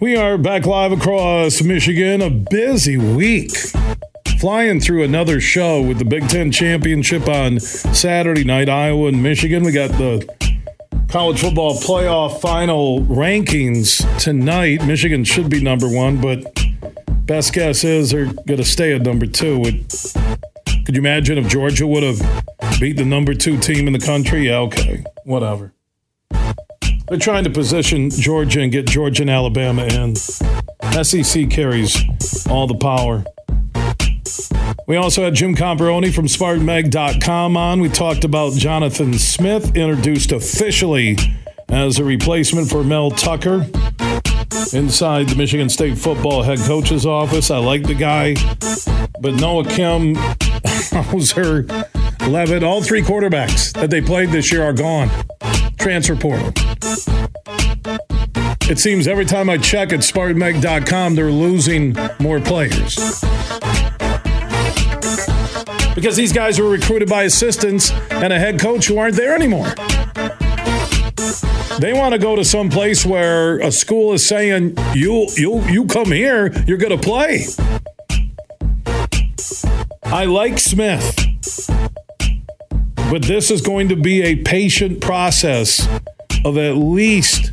We are back live across Michigan. A busy week. Flying through another show with the Big Ten Championship on Saturday night, Iowa and Michigan. We got the college football playoff final rankings tonight. Michigan should be number one, but best guess is they're going to stay at number two. could you imagine if Georgia would have beat the number two team in the country? Yeah, okay, whatever. They're trying to position Georgia and get Georgia and Alabama in. SEC carries all the power. We also had Jim Comparoni from SpartanMag.com on. We talked about Jonathan Smith, introduced officially as a replacement for Mel Tucker inside the Michigan State football head coach's office. I like the guy, but Noah Kim, Houser, Leavitt, all three quarterbacks that they played this year are gone. Transfer portal. It seems every time I check at SpartanMag.com, they're losing more players. Because these guys were recruited by assistants and a head coach who aren't there anymore. They want to go to some place where a school is saying, you, you, you come here, you're going to play. I like Smith, but this is going to be a patient process of at least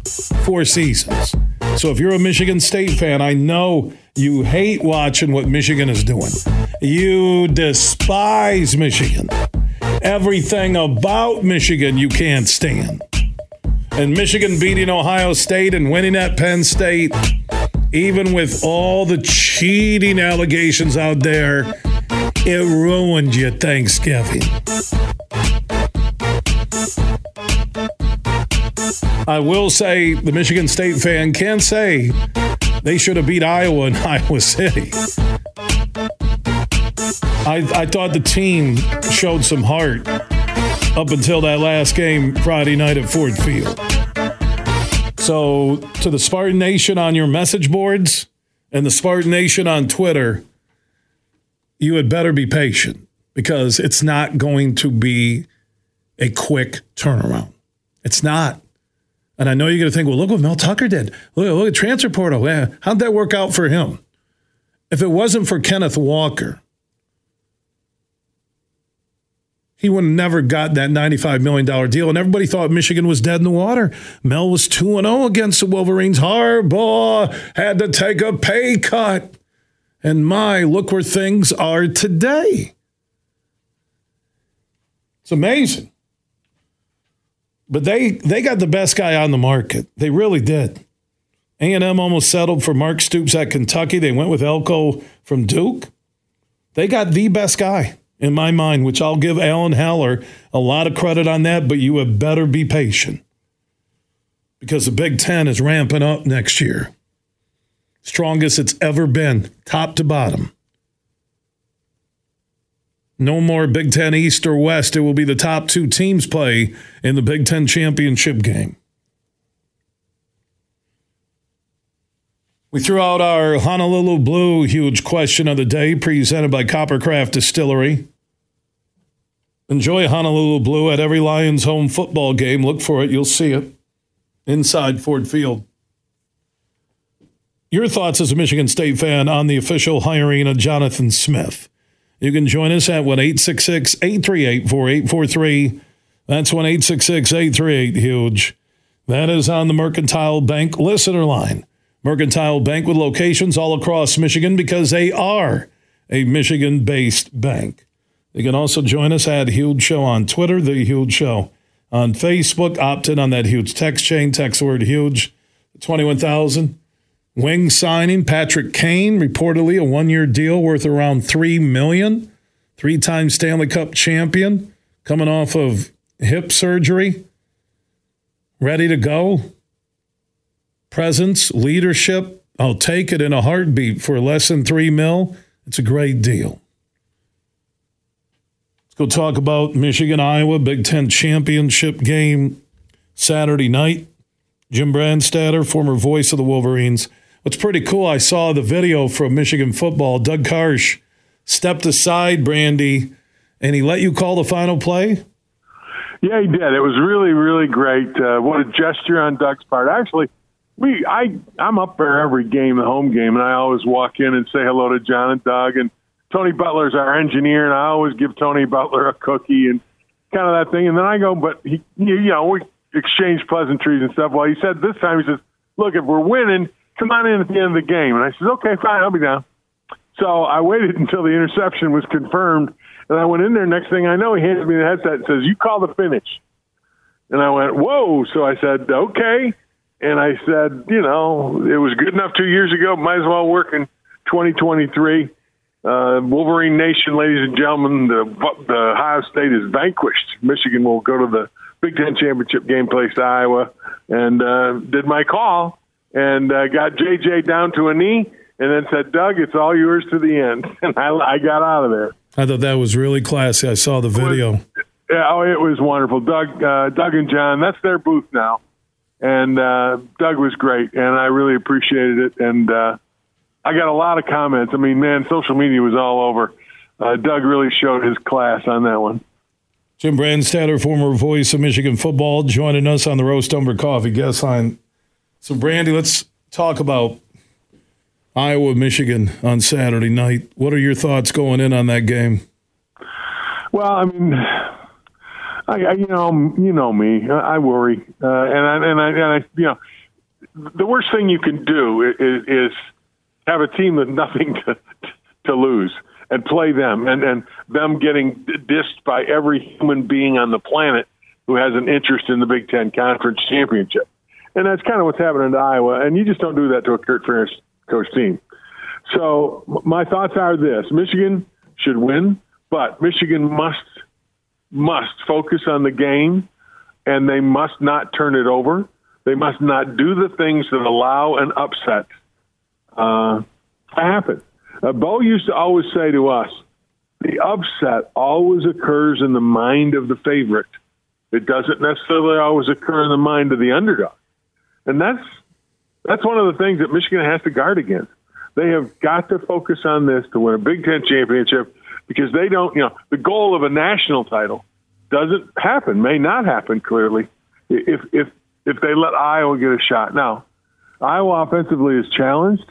four seasons. So if you're a Michigan State fan, I know you hate watching what Michigan is doing. You despise Michigan. Everything about Michigan you can't stand. And Michigan beating Ohio State and winning at Penn State, even with all the cheating allegations out there, it ruined your Thanksgiving. I will say the Michigan State fan can say they should have beat Iowa in Iowa City. I, I thought the team showed some heart up until that last game Friday night at Ford Field. So, to the Spartan Nation on your message boards and the Spartan Nation on Twitter, you had better be patient because it's not going to be a quick turnaround. It's not. And I know you're going to think, well, look what Mel Tucker did. Look, look at transfer portal. Yeah, how'd that work out for him? If it wasn't for Kenneth Walker, he would have never got that $95 million deal. And everybody thought Michigan was dead in the water. Mel was 2 0 against the Wolverines. Harbaugh had to take a pay cut. And my, look where things are today. It's amazing. But they they got the best guy on the market. They really did. A&M almost settled for Mark Stoops at Kentucky. They went with Elko from Duke. They got the best guy in my mind, which I'll give Alan Haller a lot of credit on that, but you had better be patient because the Big Ten is ramping up next year. Strongest it's ever been, top to bottom. No more Big Ten East or West. It will be the top two teams play in the Big Ten championship game. We threw out our Honolulu Blue huge question of the day presented by Coppercraft Distillery. Enjoy Honolulu Blue at every Lions home football game. Look for it, you'll see it inside Ford Field. Your thoughts as a Michigan State fan on the official hiring of Jonathan Smith? You can join us at 1 838 4843. That's 1 838 HUGE. That is on the Mercantile Bank listener line. Mercantile Bank with locations all across Michigan because they are a Michigan based bank. You can also join us at Huge Show on Twitter, The Huge Show on Facebook. Opt in on that huge text chain, text word huge, 21,000. Wing signing Patrick Kane, reportedly a one year deal worth around 3 million. Three time Stanley Cup champion, coming off of hip surgery, ready to go presence, leadership. I'll take it in a heartbeat for less than three mil. It's a great deal. Let's go talk about Michigan Iowa Big Ten championship game Saturday night. Jim Brandstatter, former voice of the Wolverines. What's pretty cool, I saw the video from Michigan football. Doug Karsch stepped aside, Brandy, and he let you call the final play. Yeah, he did. It was really, really great. Uh, what a gesture on Doug's part. Actually, we I I'm up there every game, the home game, and I always walk in and say hello to John and Doug and Tony Butler's our engineer, and I always give Tony Butler a cookie and kind of that thing. And then I go, but he, you know, we exchange pleasantries and stuff. Well, he said this time he says, "Look, if we're winning, come on in at the end of the game." And I said, "Okay, fine, I'll be down." So I waited until the interception was confirmed, and I went in there. Next thing I know, he hands me the headset and says, "You call the finish." And I went, "Whoa!" So I said, "Okay." And I said, you know, it was good enough two years ago. Might as well work in 2023. Uh, Wolverine Nation, ladies and gentlemen, the, the Ohio State is vanquished. Michigan will go to the Big Ten championship game, place Iowa, and uh, did my call and uh, got JJ down to a knee, and then said, "Doug, it's all yours to the end." And I, I got out of there. I thought that was really classy. I saw the video. It was, yeah, oh, it was wonderful. Doug, uh, Doug and John, that's their booth now and uh, Doug was great, and I really appreciated it. And uh, I got a lot of comments. I mean, man, social media was all over. Uh, Doug really showed his class on that one. Jim Brandstatter, former voice of Michigan football, joining us on the Roast Umber Coffee guest line. So, Brandy, let's talk about Iowa, Michigan on Saturday night. What are your thoughts going in on that game? Well, I mean, I, you know, you know me. I, I worry, uh, and I, and I, and I, you know, the worst thing you can do is, is have a team with nothing to to lose and play them, and and them getting dissed by every human being on the planet who has an interest in the Big Ten Conference Championship, and that's kind of what's happening to Iowa. And you just don't do that to a Kirk Ferentz coach team. So my thoughts are this: Michigan should win, but Michigan must must focus on the game and they must not turn it over. They must not do the things that allow an upset uh, to happen. Uh, Bo used to always say to us, the upset always occurs in the mind of the favorite. It doesn't necessarily always occur in the mind of the underdog. And that's that's one of the things that Michigan has to guard against. They have got to focus on this to win a Big Ten championship because they don't, you know, the goal of a national title doesn't happen, may not happen clearly if if if they let Iowa get a shot. Now, Iowa offensively is challenged.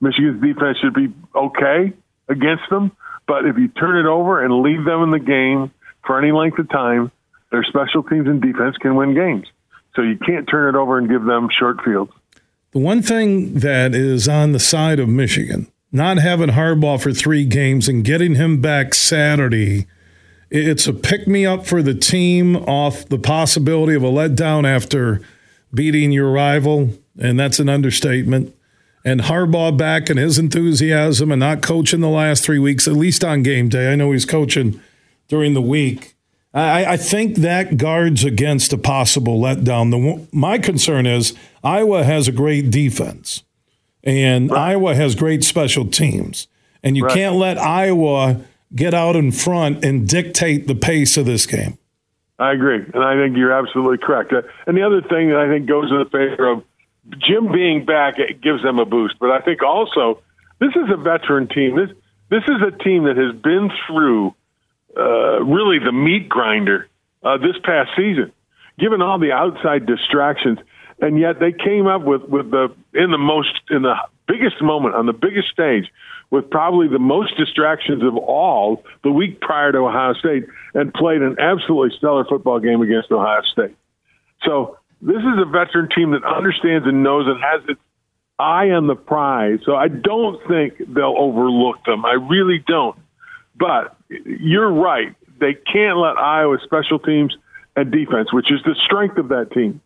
Michigan's defense should be okay against them, but if you turn it over and leave them in the game for any length of time, their special teams and defense can win games. So you can't turn it over and give them short fields. The one thing that is on the side of Michigan not having Harbaugh for three games and getting him back Saturday, it's a pick me up for the team off the possibility of a letdown after beating your rival, and that's an understatement. And Harbaugh back and his enthusiasm and not coaching the last three weeks, at least on game day. I know he's coaching during the week. I, I think that guards against a possible letdown. The, my concern is Iowa has a great defense and right. Iowa has great special teams. And you right. can't let Iowa get out in front and dictate the pace of this game. I agree. And I think you're absolutely correct. Uh, and the other thing that I think goes in the favor of Jim being back, it gives them a boost. But I think also this is a veteran team. This this is a team that has been through uh, really the meat grinder uh, this past season, given all the outside distractions and yet they came up with with the in the most in the biggest moment on the biggest stage with probably the most distractions of all the week prior to Ohio State and played an absolutely stellar football game against Ohio State. So this is a veteran team that understands and knows and has its eye on the prize. So I don't think they'll overlook them. I really don't. But you're right. They can't let Iowa special teams and defense, which is the strength of that team,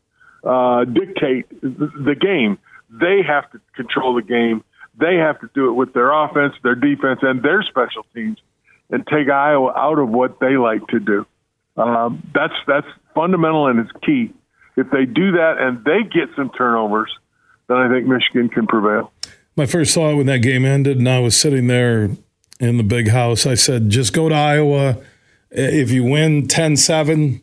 uh, dictate the game. They have to control the game. They have to do it with their offense, their defense, and their special teams, and take Iowa out of what they like to do. Um, that's that's fundamental and it's key. If they do that and they get some turnovers, then I think Michigan can prevail. My first thought when that game ended, and I was sitting there in the big house, I said, just go to Iowa. If you win 10 7,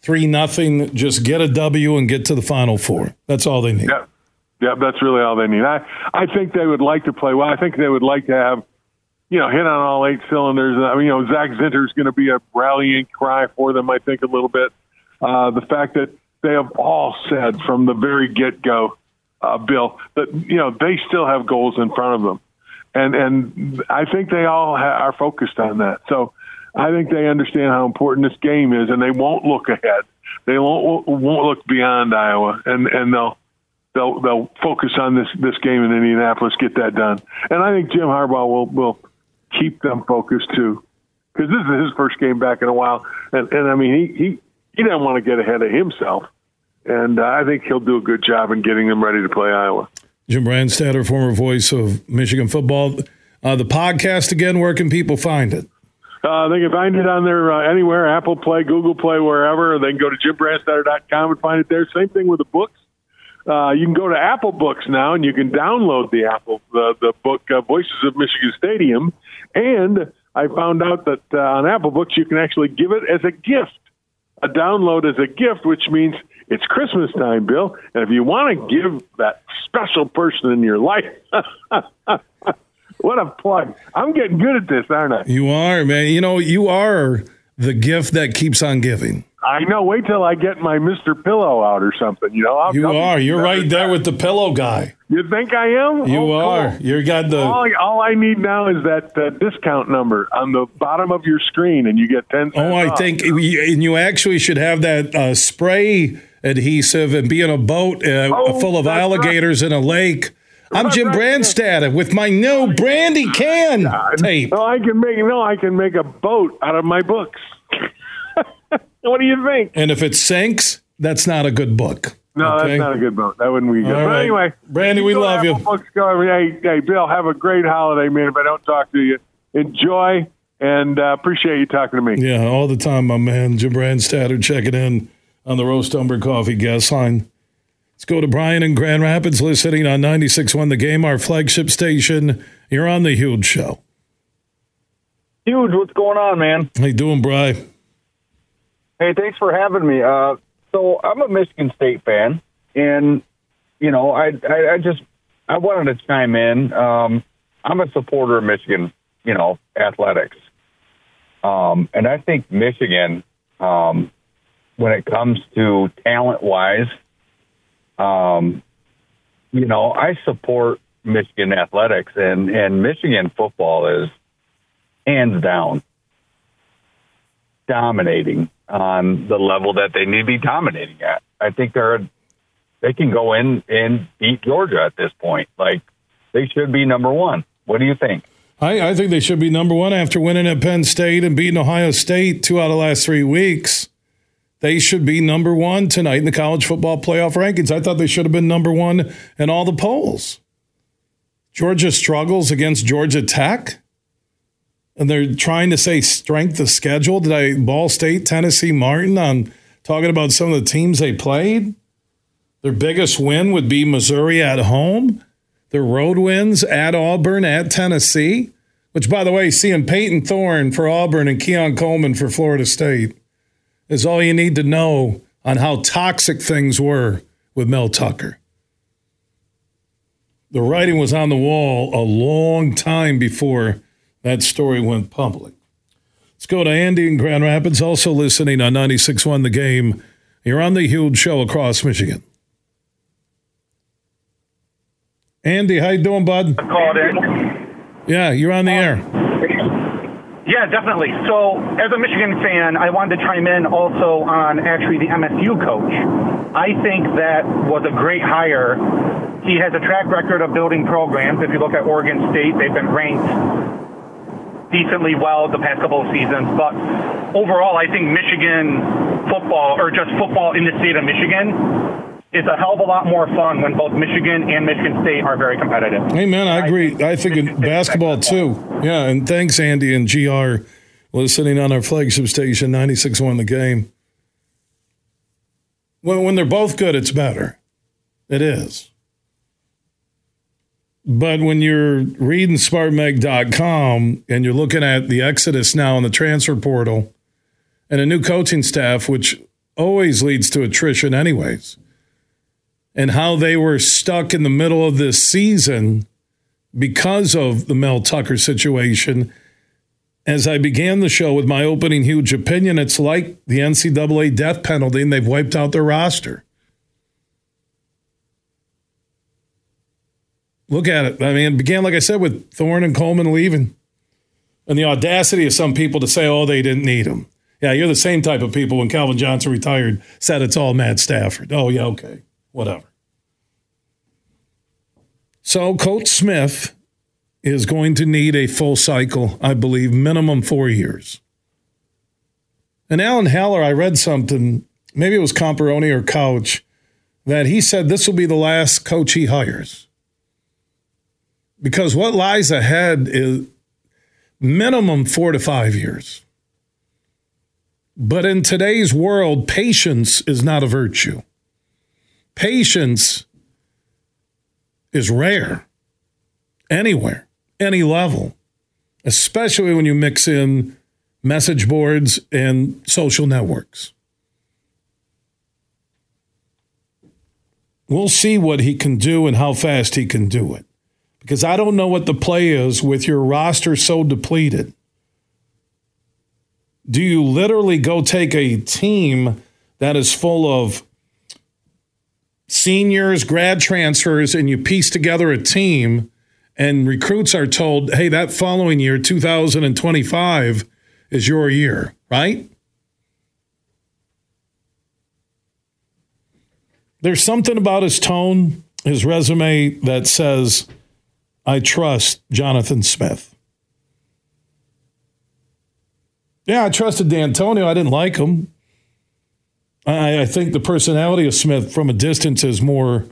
3 nothing, just get a W and get to the Final Four. That's all they need. Yeah. Yeah, that's really all they need. I, I think they would like to play well. I think they would like to have, you know, hit on all eight cylinders. I mean, you know, Zach Zinter is going to be a rallying cry for them, I think, a little bit. Uh, the fact that they have all said from the very get go, uh, Bill, that, you know, they still have goals in front of them. And, and I think they all ha- are focused on that. So I think they understand how important this game is, and they won't look ahead. They won't, won't look beyond Iowa, and, and they'll, they'll they'll focus on this this game in Indianapolis, get that done. And I think Jim Harbaugh will will keep them focused too, because this is his first game back in a while. And and I mean he he he doesn't want to get ahead of himself, and uh, I think he'll do a good job in getting them ready to play Iowa. Jim Brandstatter, former voice of Michigan football. Uh, the podcast again. Where can people find it? Uh, they can find it on there uh, anywhere, Apple Play, Google Play, wherever. They can go to jimbrandstatter.com and find it there. Same thing with the books. Uh, you can go to Apple Books now, and you can download the Apple the, the book uh, Voices of Michigan Stadium. And I found out that uh, on Apple Books you can actually give it as a gift, a download as a gift, which means it's Christmas time, Bill. And if you want to give that special person in your life, what a plug! I'm getting good at this, aren't I? You are, man. You know, you are the gift that keeps on giving. I know. Wait till I get my Mister Pillow out or something. You know, I'll, you I'll are. You're right there with the pillow guy. You think I am? You oh, are. Cool. You got the. All, all, I need now is that uh, discount number on the bottom of your screen, and you get ten. Oh, I off. think, and you actually should have that uh, spray adhesive and be in a boat uh, oh, full of alligators right. in a lake. I'm Jim Brandstad with my new brandy can tape. No, I can make no. I can make a boat out of my books. what do you think? And if it sinks, that's not a good book. No, okay? that's not a good book. That wouldn't be good. All but right. anyway, Brandy, we love you. Books go, hey, hey, Bill, have a great holiday, man. If I don't talk to you, enjoy and uh, appreciate you talking to me. Yeah, all the time, my man. Jim Brandstatter checking in on the Roast Umber Coffee guest line. Let's go to Brian in Grand Rapids, listening on 96.1 The Game, our flagship station. You're on The Huge Show. Huge, what's going on, man? How you doing, Brian? Hey, thanks for having me. Uh, so I'm a Michigan State fan, and you know, I, I, I just I wanted to chime in. Um, I'm a supporter of Michigan, you know, athletics, um, and I think Michigan, um, when it comes to talent wise, um, you know, I support Michigan athletics, and and Michigan football is hands down dominating on the level that they need to be dominating at. I think they're they can go in and beat Georgia at this point. Like they should be number one. What do you think? I, I think they should be number one after winning at Penn State and beating Ohio State two out of the last three weeks. They should be number one tonight in the college football playoff rankings. I thought they should have been number one in all the polls. Georgia struggles against Georgia Tech and they're trying to say strength of schedule. Did I Ball State, Tennessee, Martin on talking about some of the teams they played? Their biggest win would be Missouri at home. Their road wins at Auburn, at Tennessee, which, by the way, seeing Peyton Thorne for Auburn and Keon Coleman for Florida State is all you need to know on how toxic things were with Mel Tucker. The writing was on the wall a long time before that story went public. Let's go to Andy in Grand Rapids, also listening on 96.1 The Game. You're on the huge show across Michigan. Andy, how you doing, bud? I called in. Yeah, you're on the um, air. Yeah, definitely. So, as a Michigan fan, I wanted to chime in also on actually the MSU coach. I think that was a great hire he has a track record of building programs. If you look at Oregon State, they've been ranked decently well the past couple of seasons. But overall, I think Michigan football, or just football in the state of Michigan, is a hell of a lot more fun when both Michigan and Michigan State are very competitive. Hey, man, I agree. I think in basketball, too. Yeah, and thanks, Andy and GR, listening on our flagship station, 96.1 The Game. When, when they're both good, it's better. It is. But when you're reading SpartanMag.com and you're looking at the exodus now in the transfer portal and a new coaching staff, which always leads to attrition, anyways, and how they were stuck in the middle of this season because of the Mel Tucker situation. As I began the show with my opening huge opinion, it's like the NCAA death penalty and they've wiped out their roster. Look at it. I mean, it began, like I said, with Thorne and Coleman leaving. And the audacity of some people to say, oh, they didn't need him. Yeah, you're the same type of people when Calvin Johnson retired, said it's all Matt Stafford. Oh, yeah, okay, whatever. So, Coach Smith is going to need a full cycle, I believe, minimum four years. And Alan Haller, I read something, maybe it was Comparoni or Couch, that he said this will be the last coach he hires because what lies ahead is minimum four to five years. But in today's world, patience is not a virtue. Patience is rare anywhere, any level, especially when you mix in message boards and social networks. We'll see what he can do and how fast he can do it because I don't know what the play is with your roster so depleted. Do you literally go take a team that is full of seniors, grad transfers, and you piece together a team, and recruits are told, hey, that following year, 2025, is your year, right? There's something about his tone, his resume that says, I trust Jonathan Smith. Yeah, I trusted Dantonio. I didn't like him. I, I, think the personality of Smith from a distance is more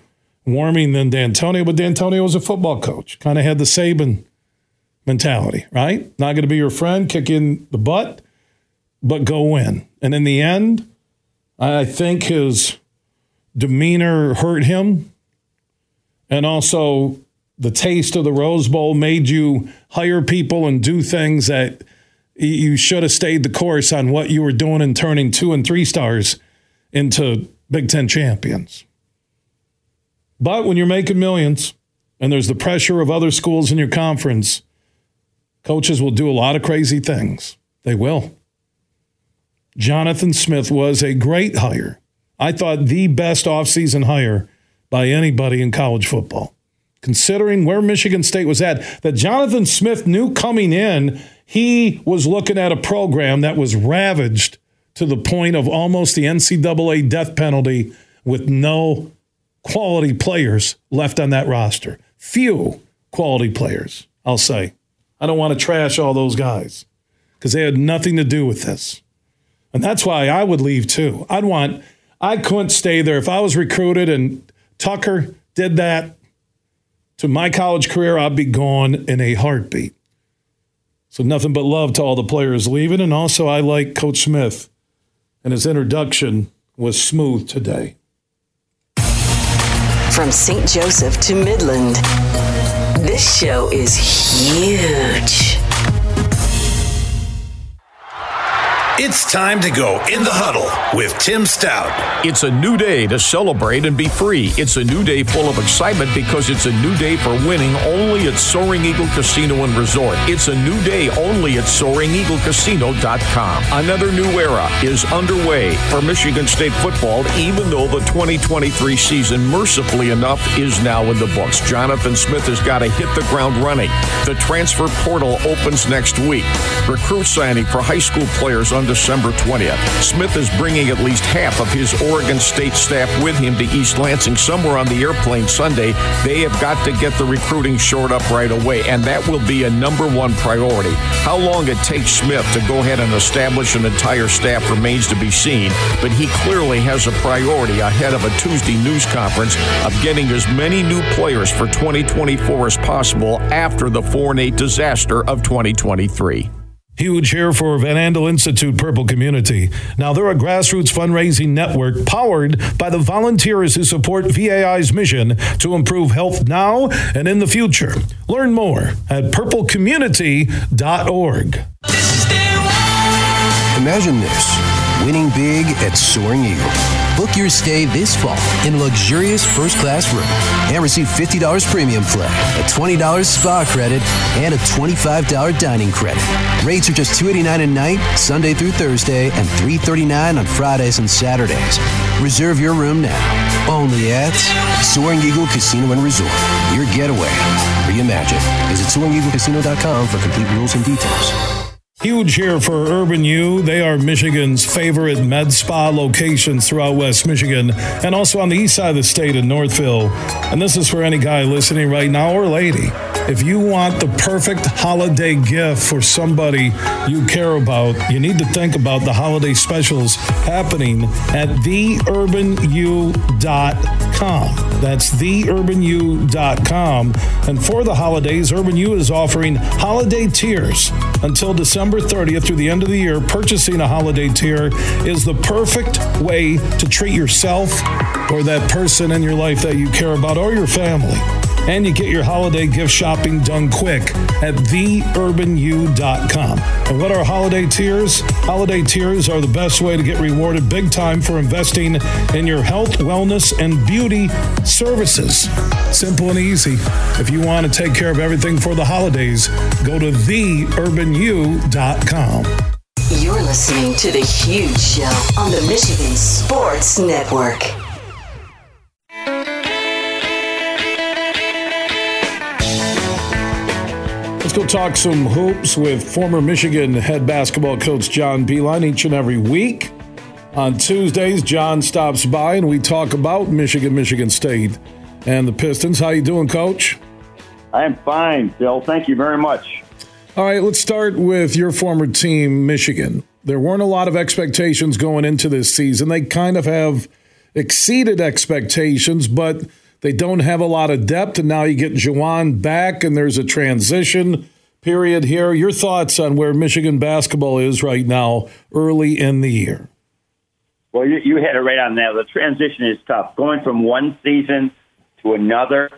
warming than Dantonio, but Dantonio was a football coach, kind of had the Saban mentality, right? Not going to be your friend, kick in the butt, but go win. And in the end, I think his demeanor hurt him. And also, the taste of the Rose Bowl made you hire people and do things that you should have stayed the course on what you were doing and turning two and three stars into Big Ten champions. But when you're making millions and there's the pressure of other schools in your conference, coaches will do a lot of crazy things. They will. Jonathan Smith was a great hire. I thought the best offseason hire by anybody in college football considering where Michigan State was at, that Jonathan Smith knew coming in, he was looking at a program that was ravaged to the point of almost the NCAA death penalty with no quality players left on that roster. Few quality players, I'll say. I don't want to trash all those guys because they had nothing to do with this. And that's why I would leave too. I'd want, I couldn't stay there. If I was recruited and Tucker did that, to my college career, I'd be gone in a heartbeat. So nothing but love to all the players leaving. And also, I like Coach Smith, and his introduction was smooth today. From St. Joseph to Midland, this show is huge. It's time to go in the huddle with Tim Staudt. It's a new day to celebrate and be free. It's a new day full of excitement because it's a new day for winning only at Soaring Eagle Casino and Resort. It's a new day only at SoaringEagleCasino.com. Another new era is underway for Michigan State football, even though the 2023 season, mercifully enough, is now in the books. Jonathan Smith has got to hit the ground running. The transfer portal opens next week. Recruit signing for high school players on December 20th. Smith is bringing at least half of his Oregon State staff with him to East Lansing somewhere on the airplane Sunday. They have got to get the recruiting shored up right away, and that will be a number one priority. How long it takes Smith to go ahead and establish an entire staff remains to be seen, but he clearly has a priority ahead of a Tuesday news conference of getting as many new players for 2024 as possible after the 4 8 disaster of 2023. Huge here for Van Andel Institute Purple Community. Now, they're a grassroots fundraising network powered by the volunteers who support VAI's mission to improve health now and in the future. Learn more at purplecommunity.org. Imagine this winning big at Soaring Eagle. Book your stay this fall in luxurious first class room and receive $50 premium play, a $20 spa credit, and a $25 dining credit. Rates are just $289 a night, Sunday through Thursday, and 339 on Fridays and Saturdays. Reserve your room now. Only at Soaring Eagle Casino and Resort. Your getaway. Reimagine. Visit SoaringEagleCasino.com for complete rules and details. Huge here for Urban U. They are Michigan's favorite med spa locations throughout West Michigan and also on the east side of the state in Northville. And this is for any guy listening right now or lady. If you want the perfect holiday gift for somebody you care about, you need to think about the holiday specials happening at theurbanu.com. That's theurbanu.com. And for the holidays, Urban U is offering holiday tiers until December 30th through the end of the year. Purchasing a holiday tier is the perfect way to treat yourself or that person in your life that you care about or your family. And you get your holiday gift shopping done quick at theurbanu.com. And what are holiday tiers? Holiday tiers are the best way to get rewarded big time for investing in your health, wellness, and beauty services. Simple and easy. If you want to take care of everything for the holidays, go to theurbanu.com. You're listening to The Huge Show on the Michigan Sports Network. Let's go talk some hoops with former Michigan head basketball coach John Beilein each and every week. On Tuesdays, John stops by and we talk about Michigan, Michigan State, and the Pistons. How you doing, Coach? I am fine, Bill. Thank you very much. All right, let's start with your former team, Michigan. There weren't a lot of expectations going into this season. They kind of have exceeded expectations, but they don't have a lot of depth, and now you get Juwan back, and there's a transition period here. Your thoughts on where Michigan basketball is right now, early in the year? Well, you, you hit it right on there. The transition is tough. Going from one season to another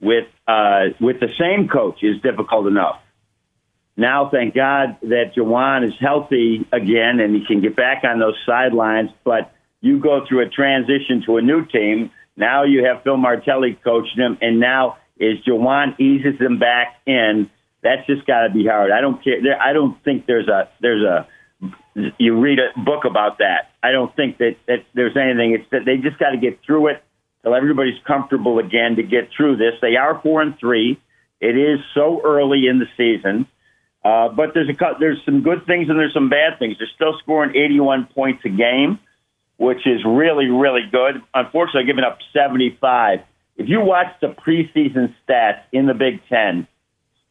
with uh, with the same coach is difficult enough. Now, thank God that Juwan is healthy again and he can get back on those sidelines. But you go through a transition to a new team now you have Phil Martelli coaching him, and now is Juwan eases him back in. That's just got to be hard. I don't care. I don't think there's a there's a you read a book about that. I don't think that, that there's anything. It's that they just got to get through it till everybody's comfortable again to get through this. They are four and three. It is so early in the season, uh, but there's a there's some good things and there's some bad things. They're still scoring 81 points a game which is really, really good. Unfortunately, giving up 75. If you watch the preseason stats in the Big Ten,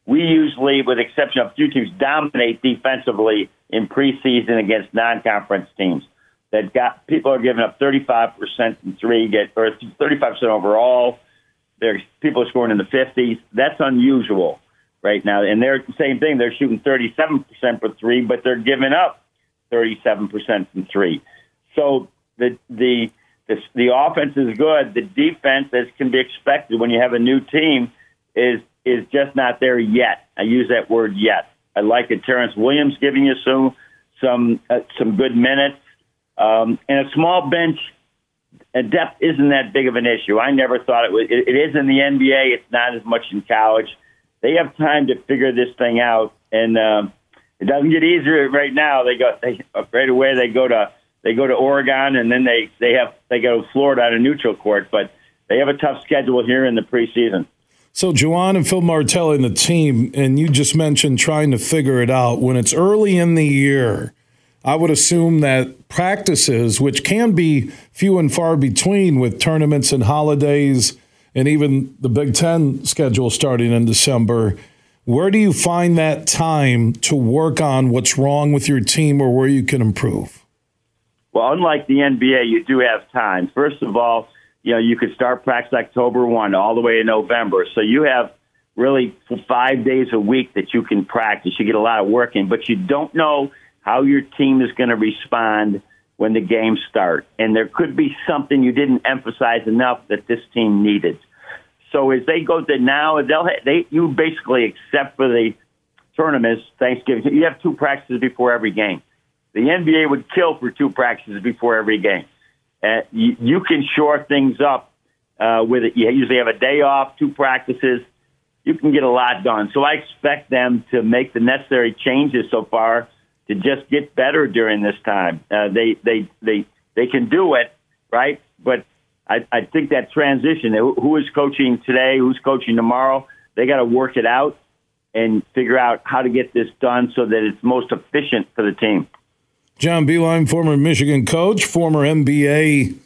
we usually, with exception of a few teams, dominate defensively in preseason against non-conference teams. That got people are giving up 35% from three, get or 35% overall. There's people are scoring in the 50s. That's unusual right now. And they're the same thing. They're shooting 37% for three, but they're giving up 37% from three. So the the the, the offense is good. The defense, as can be expected when you have a new team, is is just not there yet. I use that word yet. I like it. Terrance Williams giving you some some uh, some good minutes, um, and a small bench. And depth isn't that big of an issue. I never thought it was. It, it is in the NBA. It's not as much in college. They have time to figure this thing out, and um, it doesn't get easier right now. They go they, right away. They go to they go to Oregon, and then they they have they go to Florida on a neutral court. But they have a tough schedule here in the preseason. So, Juwan and Phil Martelli and the team, and you just mentioned trying to figure it out when it's early in the year. I would assume that practices, which can be few and far between with tournaments and holidays, and even the Big Ten schedule starting in December, where do you find that time to work on what's wrong with your team or where you can improve? Well, unlike the NBA, you do have time. First of all, you know, you could start practice October 1 all the way to November. So you have really five days a week that you can practice. You get a lot of work in, but you don't know how your team is going to respond when the games start. And there could be something you didn't emphasize enough that this team needed. So as they go to now, they'll they you basically except for the tournaments, Thanksgiving, you have two practices before every game. The NBA would kill for two practices before every game. Uh, you, you can shore things up uh, with it. You usually have a day off, two practices. You can get a lot done. So I expect them to make the necessary changes so far to just get better during this time. Uh, they they they they can do it, right? But I, I think that transition, who is coaching today, who's coaching tomorrow, they got to work it out and figure out how to get this done so that it's most efficient for the team. John Beilein, former Michigan coach, former NBA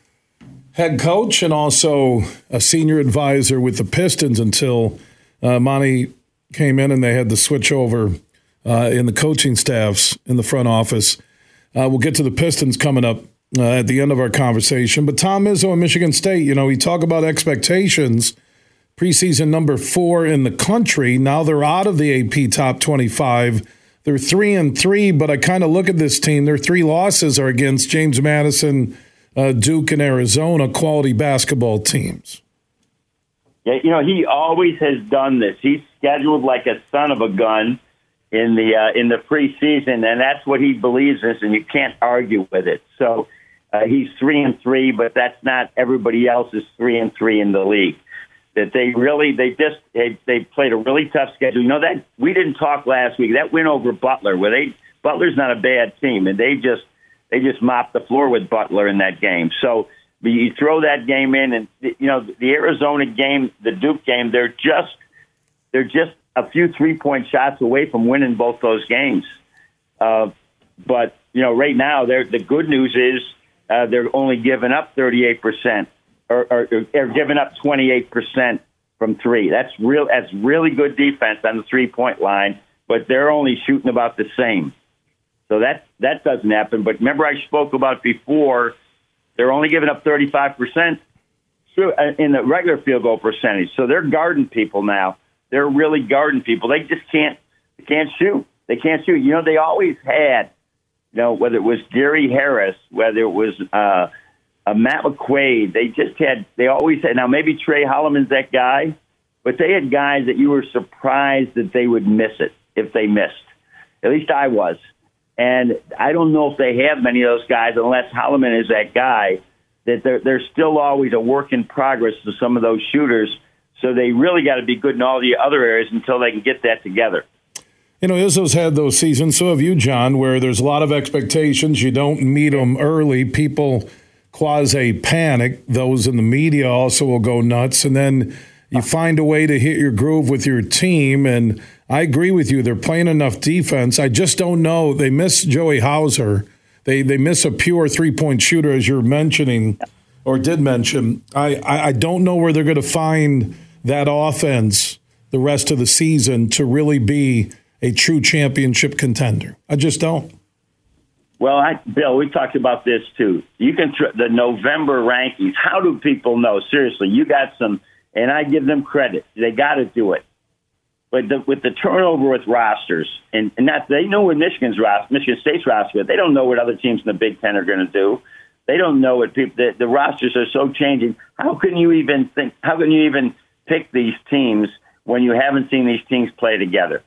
head coach, and also a senior advisor with the Pistons until uh, Monty came in and they had to switch over uh, in the coaching staffs in the front office. Uh, we'll get to the Pistons coming up uh, at the end of our conversation. But Tom Izzo and Michigan State, you know, we talk about expectations. Preseason number four in the country. Now they're out of the AP top 25. They're three and three, but I kind of look at this team. Their three losses are against James Madison, uh, Duke, and Arizona, quality basketball teams. Yeah, you know, he always has done this. He's scheduled like a son of a gun in the uh, in the preseason, and that's what he believes in, and you can't argue with it. So uh, he's three and three, but that's not everybody else's three and three in the league. That they really they just they, they played a really tough schedule. You know that we didn't talk last week. That win over Butler, where they Butler's not a bad team, and they just they just mopped the floor with Butler in that game. So you throw that game in, and you know the Arizona game, the Duke game, they're just they're just a few three point shots away from winning both those games. Uh, but you know, right now, the good news is uh, they're only giving up 38 percent, or, or they're giving up 28 percent from three. That's real. That's really good defense on the three point line, but they're only shooting about the same. So that that doesn't happen. But remember, I spoke about before. They're only giving up 35 percent uh, in the regular field goal percentage. So they're guarding people now. They're really guarding people. They just can't they can't shoot. They can't shoot. You know, they always had, you know, whether it was Gary Harris, whether it was uh, uh, Matt McQuaid, they just had. They always had. Now maybe Tre Holloman's that guy, but they had guys that you were surprised that they would miss it if they missed. At least I was. And I don't know if they have many of those guys unless Holloman is that guy. That they're, they're still always a work in progress to some of those shooters so they really got to be good in all the other areas until they can get that together. You know, Izzo's had those seasons. So have you, John, where there's a lot of expectations. You don't meet them early. People quasi panic. Those in the media also will go nuts. And then you find a way to hit your groove with your team. And I agree with you. They're playing enough defense. I just don't know. They miss Joey Hauser. They, they miss a pure three point shooter, as you're mentioning or did mention. I, I, I don't know where they're going to find that offense the rest of the season to really be a true championship contender. I just don't. Well, I, Bill, we talked about this too. You can tr- the November rankings. How do people know? Seriously, you got some, and I give them credit. They got to do it. But the, with the turnover with rosters, and, and that they know what Michigan's roster, Michigan State's roster, they don't know what other teams in the Big Ten are going to do. They don't know what people. The, the rosters are so changing. How can you even think? How can you even pick these teams when you haven't seen these teams play together.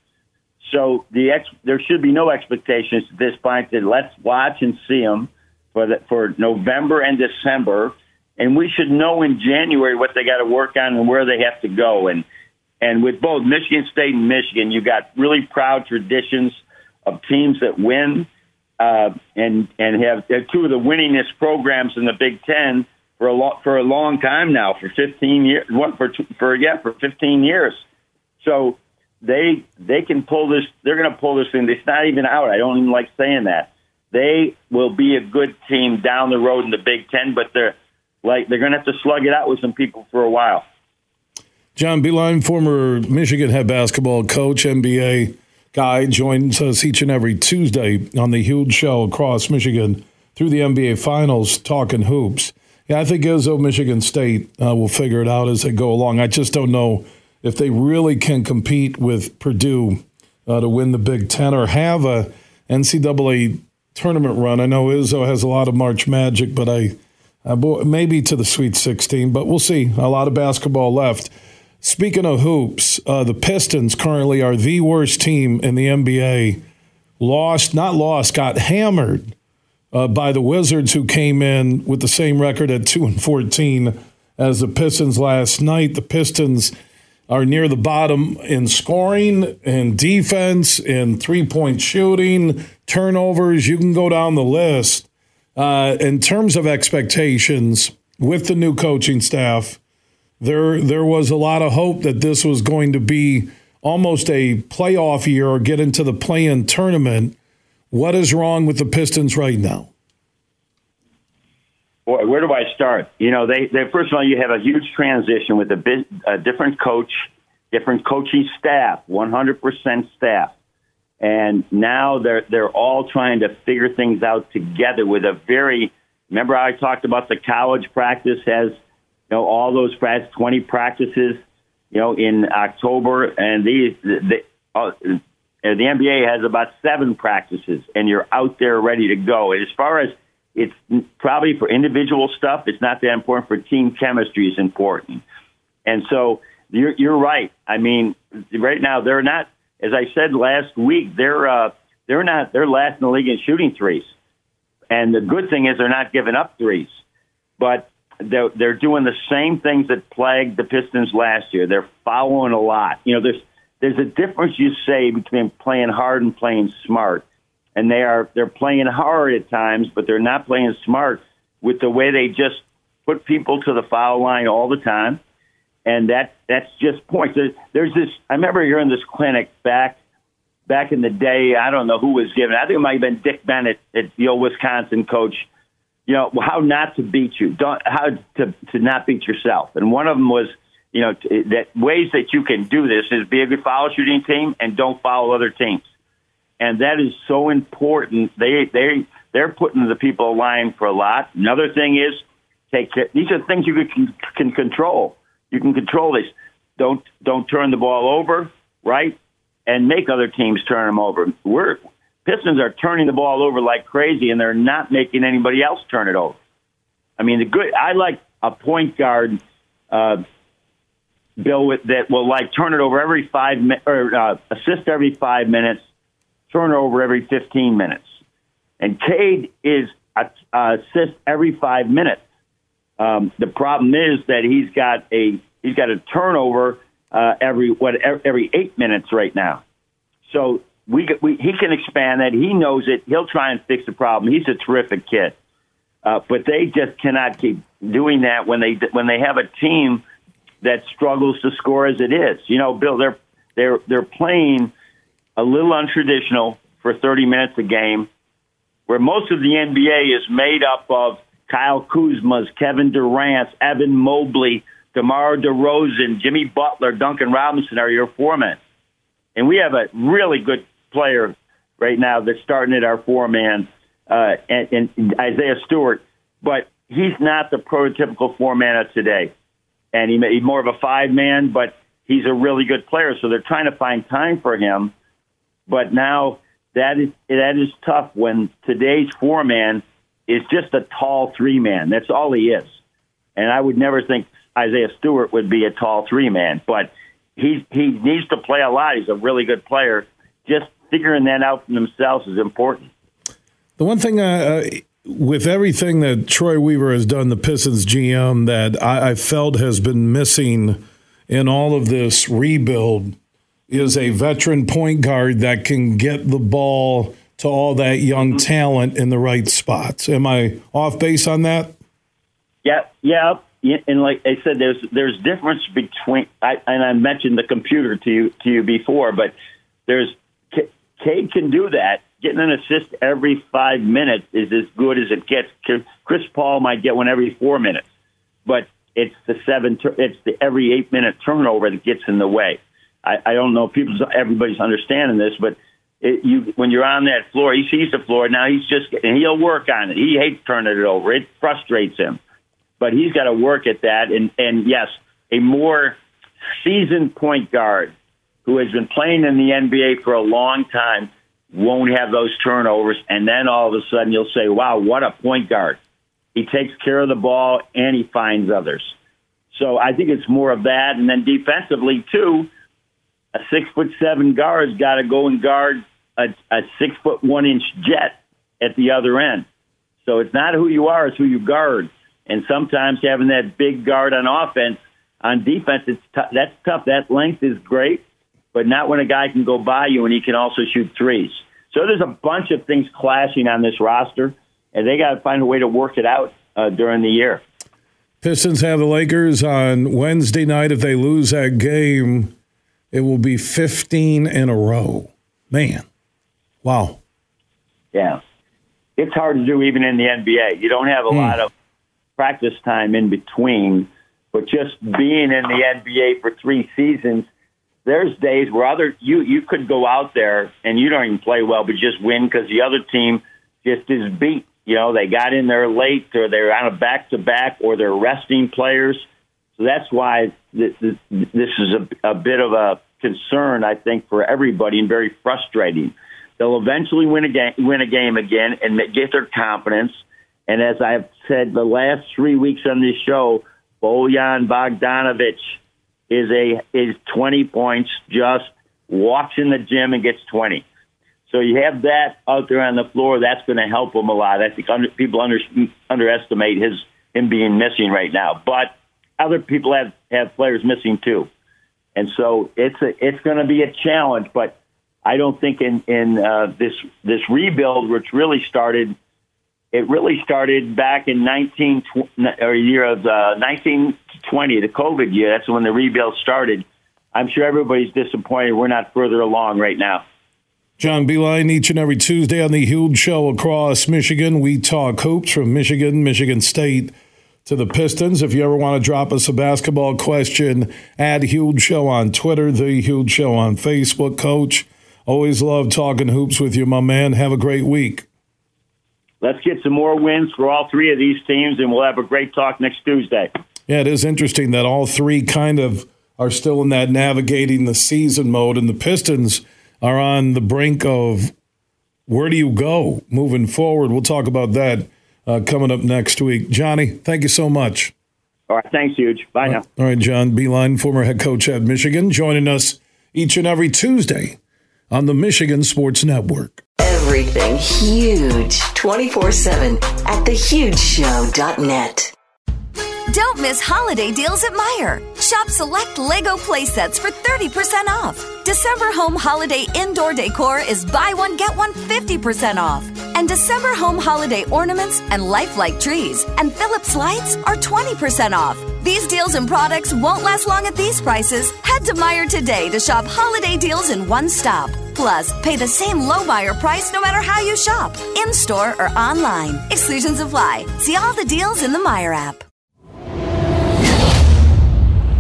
So the ex, there should be no expectations at this point that let's watch and see them for the, for November and December, and we should know in January what they got to work on and where they have to go. And and with both Michigan State and Michigan, you got really proud traditions of teams that win uh, and and have two of the winningest programs in the Big Ten for a long for a long time now, for 15 years. What for? For yeah, for 15 years. So they they can pull this. They're going to pull this thing. It's not even out. I don't even like saying that. they will be a good team down the road in the Big Ten, but they're like they're going to have to slug it out with some people for a while. John Beilein, former Michigan head basketball coach, NBA guy, joins us each and every Tuesday on the huge show across Michigan through the NBA Finals, talking hoops. Yeah, I think Izzo, Michigan State uh, will figure it out as they go along. I just don't know if they really can compete with Purdue uh, to win the Big Ten or have a NCAA tournament run. I know Izzo has a lot of March magic, but I uh, maybe to the Sweet 16, but we'll see. A lot of basketball left. Speaking of hoops, uh, the Pistons currently are the worst team in the NBA. Lost, not lost, got hammered uh, by the Wizards, who came in with the same record at two and fourteen as the Pistons last night. The Pistons are near the bottom in scoring and defense and three point shooting, turnovers. You can go down the list. Uh, in terms of expectations with the new coaching staff, there there was a lot of hope that this was going to be almost a playoff year or get into the play-in tournament. What is wrong with the Pistons right now? Boy, where do I start? You know, they, they first of all, you have a huge transition with a, bit, a different coach, different coaching staff, 100% staff. And now they're, they're all trying to figure things out together with a very, remember I talked about the college practice has you know, all those practice, 20 practices, you know, in October, and these, the, uh, the NBA has about seven practices, and you're out there ready to go. And as far as it's probably for individual stuff, it's not that important. For team chemistry is important, and so you're, you're right. I mean, right now they're not, as I said last week, they're uh, they're not they're last in the league in shooting threes, and the good thing is they're not giving up threes, but they're, they're doing the same things that plagued the Pistons last year. They're following a lot. You know, there's there's a difference you say between playing hard and playing smart, and they are they're playing hard at times, but they're not playing smart with the way they just put people to the foul line all the time, and that that's just points. There's, there's this. I remember hearing this clinic back back in the day. I don't know who was giving. I think it might have been Dick Bennett, the old Wisconsin coach you know, how not to beat you, don't, how to, to not beat yourself. And one of them was, you know, that ways that you can do this is be a good foul shooting team and don't foul other teams. And that is so important. They, they, they're putting the people in line for a lot. Another thing is take care. These are things you can, can control. You can control this. Don't, don't turn the ball over, right? And make other teams turn them over. We're, Pistons are turning the ball over like crazy, and they're not making anybody else turn it over. I mean, the good. I like a point guard, uh, Bill, that will like turn it over every five mi- or uh, assist every five minutes, turn it over every fifteen minutes, and Cade is a, a assist every five minutes. Um, the problem is that he's got a he's got a turnover uh, every what every eight minutes right now. So we, we he can expand that. He knows it. He'll try and fix the problem. He's a terrific kid, uh, but they just cannot keep doing that when they when they have a team that struggles to score as it is. You know, Bill, they're they're they're playing a little untraditional for 30 minutes a game, where most of the NBA is made up of Kyle Kuzma's, Kevin Durant's, Evan Mobley, DeMar DeRozan, Jimmy Butler, Duncan Robinson are your four men. And we have a really good player right now that's starting at our four man, uh, and, and Isaiah Stewart, but he's not the prototypical four man of today. And he, may, he's more of a five man, but he's a really good player. So they're trying to find time for him. But now that is that is tough when today's four man is just a tall three man. That's all he is. And I would never think Isaiah Stewart would be a tall three man, but he he needs to play a lot. He's a really good player. Just figuring that out for themselves is important. The one thing, uh, uh, with everything that Troy Weaver has done, the Pistons GM, that I, I felt has been missing in all of this rebuild is a veteran point guard that can get the ball to all that young mm-hmm. talent in the right spots. Am I off base on that? Yeah, yeah. And like I said, there's there's difference between I, and I mentioned the computer to you to you before, but there's Cade can do that getting an assist every five minutes is as good as it gets. Chris Paul might get one every four minutes, but it's the seven. It's the every eight minute turnover that gets in the way. I, I don't know if people, everybody's understanding this, but it, you when you're on that floor, he sees the floor. Now he's just and he'll work on it. He hates turning it over. It frustrates him, but he's got to work at that. And and yes, a more seasoned point guard who has been playing in the NBA for a long time won't have those turnovers. And then all of a sudden you'll say, wow, what a point guard. He takes care of the ball and he finds others. So I think it's more of that. And then defensively, too, a six foot seven guard's got to go and guard a, a six foot one inch jet at the other end. So it's not who you are, it's who you guard. And sometimes having that big guard on offense, on defense, it's t- that's tough. That length is great, but not when a guy can go by you and he can also shoot threes. So there's a bunch of things clashing on this roster, and they got to find a way to work it out uh, during the year. Pistons have the Lakers on Wednesday night. If they lose that game, it will be 15 in a row. Man, wow. Yeah. It's hard to do even in the NBA. You don't have a mm. lot of practice time in between, but just being in the NBA for three seasons, there's days where other you you could go out there and you don't even play well, but just win because the other team just is beat. You know, they got in there late, or they're on a back to back, or they're resting players. So that's why this, is a, a bit of a concern, I think, for everybody, and very frustrating. They'll eventually win a game, win a game again, and get their confidence. And as I've said the last three weeks on this show, Bojan Bogdanovic is a is 20 points, just walks in the gym and gets 20. So you have that out there on the floor. That's going to help him a lot. I think under, people under, underestimate his him being missing right now, but other people have have players missing too, and so it's a, it's going to be a challenge. But I don't think in in uh, this this rebuild, which really started it really started back in 19 or year of uh, 1920, the COVID year. That's when the rebuild started. I'm sure everybody's disappointed we're not further along right now. John Beilein, each and every Tuesday on the Huge Show across Michigan, we talk hoops from Michigan, Michigan State to the Pistons. If you ever want to drop us a basketball question, add Huge Show on Twitter, The Huge Show on Facebook. Coach, always love talking hoops with you, my man. Have a great week let's get some more wins for all three of these teams, and we'll have a great talk next Tuesday. Yeah, it is interesting that all three kind of are still in that navigating the season mode, and the Pistons are on the brink of where do you go moving forward. We'll talk about that uh, coming up next week. Johnny, thank you so much. All right, thanks, huge. Bye now. All right, John Beilein, former head coach at Michigan, joining us each and every Tuesday on the Michigan Sports Network. Everything huge 24 7 at thehugeshow.net. Don't miss holiday deals at Meijer. Shop select Lego playsets for 30% off. December home holiday indoor decor is buy one, get one 50% off. And December home holiday ornaments and lifelike trees and Philips lights are 20% off. These deals and products won't last long at these prices. Head to Meijer today to shop holiday deals in one stop. Plus, pay the same low Meijer price no matter how you shop, in store or online. Exclusions apply. See all the deals in the Meijer app.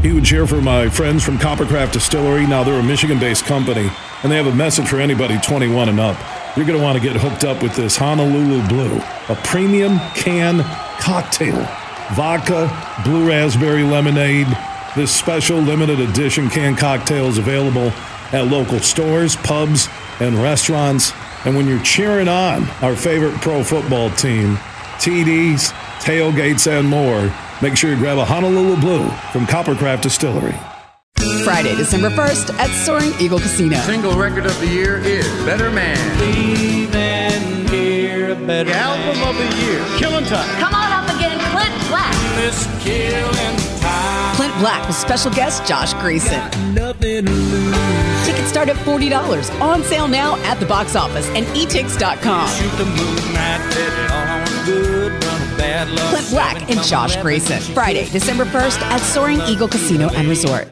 Huge here for my friends from Coppercraft Distillery. Now they're a Michigan-based company, and they have a message for anybody 21 and up. You're going to want to get hooked up with this Honolulu Blue, a premium can cocktail, vodka, blue raspberry lemonade. This special limited edition can cocktail is available at local stores, pubs, and restaurants. And when you're cheering on our favorite pro football team, TDs, tailgates, and more, Make sure you grab a Honolulu Blue from Coppercraft Distillery. Friday, December 1st at Soaring Eagle Casino. Single record of the year is Better Man. Leaving here, better the album of the year, Killing Time. Come on up again, Clint Black. This killing time. Clint Black with special guest Josh Gracin. Tickets start at $40. On sale now at the box office and etix.com. Shoot the moon, that good run bad luck. Clint Black and Josh Gracin. Friday, December 1st at Soaring Eagle Casino and Resort.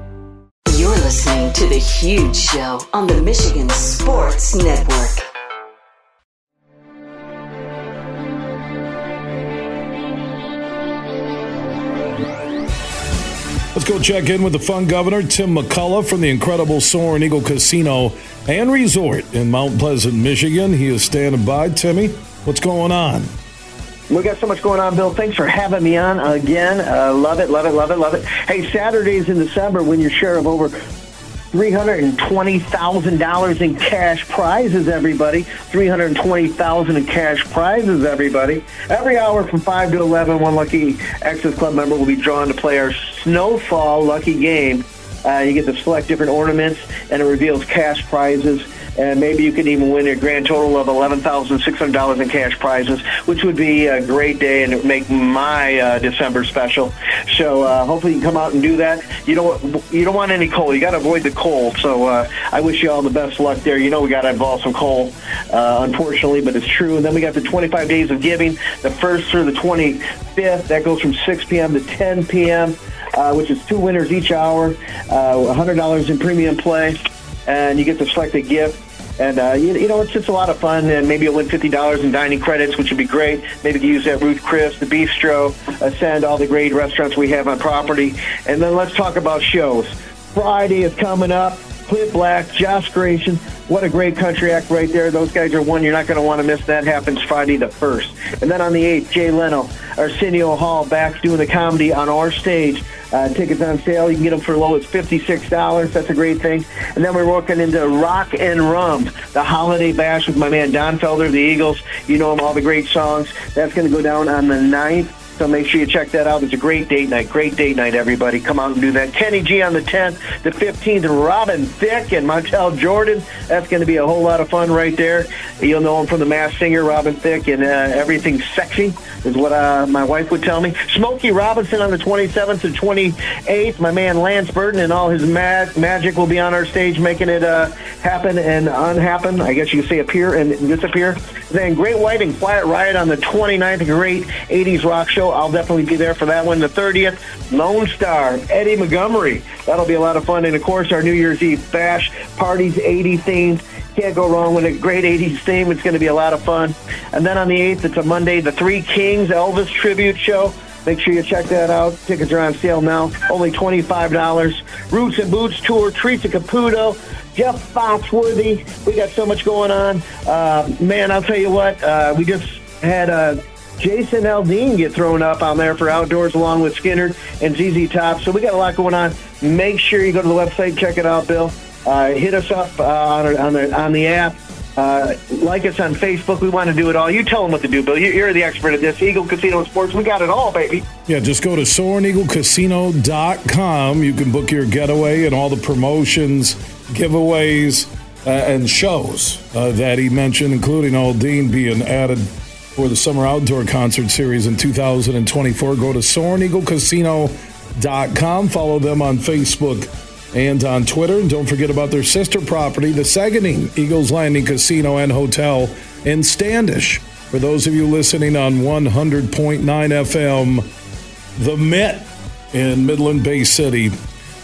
You're listening to The Huge Show on the Michigan Sports Network. Let's go check in with the fun governor, Tim McCullough from the incredible Soaring Eagle Casino and Resort in Mount Pleasant, Michigan. He is standing by. Timmy, what's going on? We got so much going on, Bill. Thanks for having me on again. Uh, love it, love it, love it, love it. Hey, Saturdays in December, win your share of over $320,000 in cash prizes, everybody. $320,000 in cash prizes, everybody. Every hour from 5 to 11, one lucky Access Club member will be drawn to play our Snowfall Lucky Game. Uh, you get to select different ornaments, and it reveals cash prizes and maybe you could even win a grand total of $11,600 in cash prizes, which would be a great day and make my uh, December special. So uh, hopefully you can come out and do that. You don't you don't want any coal. You got to avoid the coal. So uh, I wish you all the best luck there. You know we got to involve some coal, uh, unfortunately, but it's true. And then we got the 25 days of giving, the first through the 25th. That goes from 6 p.m. to 10 p.m. Uh, which is two winners each hour, uh, $100 in premium play, and you get to select a gift. And, uh, you, you know, it's just a lot of fun, and maybe you'll win $50 in dining credits, which would be great. Maybe you use that Ruth Chris, the Bistro, Ascend, all the great restaurants we have on property. And then let's talk about shows. Friday is coming up. Clint Black, Josh Gracin. What a great country act right there. Those guys are one you're not going to want to miss. That happens Friday the 1st. And then on the 8th, Jay Leno, Arsenio Hall back doing the comedy on our stage. Uh, tickets on sale. You can get them for as low as $56. That's a great thing. And then we're working into Rock and Rum, the holiday bash with my man Don Felder of the Eagles. You know him, all the great songs. That's going to go down on the 9th. So make sure you check that out. It's a great date night. Great date night, everybody. Come out and do that. Kenny G on the 10th, the 15th, Robin Thicke and Montel Jordan. That's going to be a whole lot of fun right there. You'll know him from the Masked Singer, Robin Thicke, and uh, Everything Sexy is what uh, my wife would tell me. Smokey Robinson on the 27th to 28th. My man Lance Burton and all his mag- magic will be on our stage making it uh, happen and unhappen. I guess you could say appear and disappear. Then Great White and Quiet Riot on the 29th. A great 80s rock show. I'll definitely be there for that one. The 30th, Lone Star, Eddie Montgomery. That'll be a lot of fun. And of course, our New Year's Eve bash parties, 80 themed. Can't go wrong with a great 80s theme. It's going to be a lot of fun. And then on the 8th, it's a Monday, the Three Kings Elvis tribute show. Make sure you check that out. Tickets are on sale now, only $25. Roots and Boots Tour, Teresa Caputo, Jeff Foxworthy. We got so much going on. Uh, man, I'll tell you what, uh, we just had uh, Jason Aldean get thrown up on there for outdoors along with Skynyrd and ZZ Top. So we got a lot going on. Make sure you go to the website, check it out, Bill. Uh, hit us up uh, on, on, the, on the app. Uh, like us on Facebook. We want to do it all. You tell them what to do, Bill. You're the expert at this. Eagle Casino and Sports. We got it all, baby. Yeah, just go to SoaringEagleCasino.com. You can book your getaway and all the promotions, giveaways, uh, and shows uh, that he mentioned, including Aldean being added for the Summer Outdoor Concert Series in 2024. Go to SoaringEagleCasino.com. Follow them on Facebook and on Twitter. And don't forget about their sister property, the Saganing Eagles Landing Casino and Hotel in Standish. For those of you listening on 100.9 FM, The Met in Midland Bay City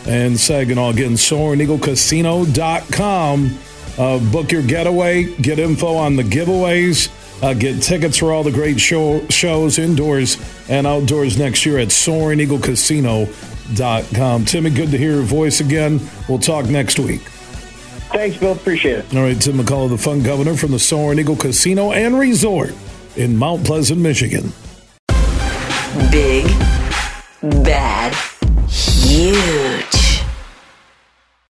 and Saginaw. Again, SoaringEagleCasino.com. Uh, book your getaway, get info on the giveaways, uh, get tickets for all the great show, shows indoors and outdoors next year at SoaringEagleCasino.com. Timmy, good to hear your voice again. We'll talk next week. Thanks, Bill. Appreciate it. All right, Tim McCullough, the Fun Governor from the Soaring Eagle Casino and Resort in Mount Pleasant, Michigan. Big, bad, huge.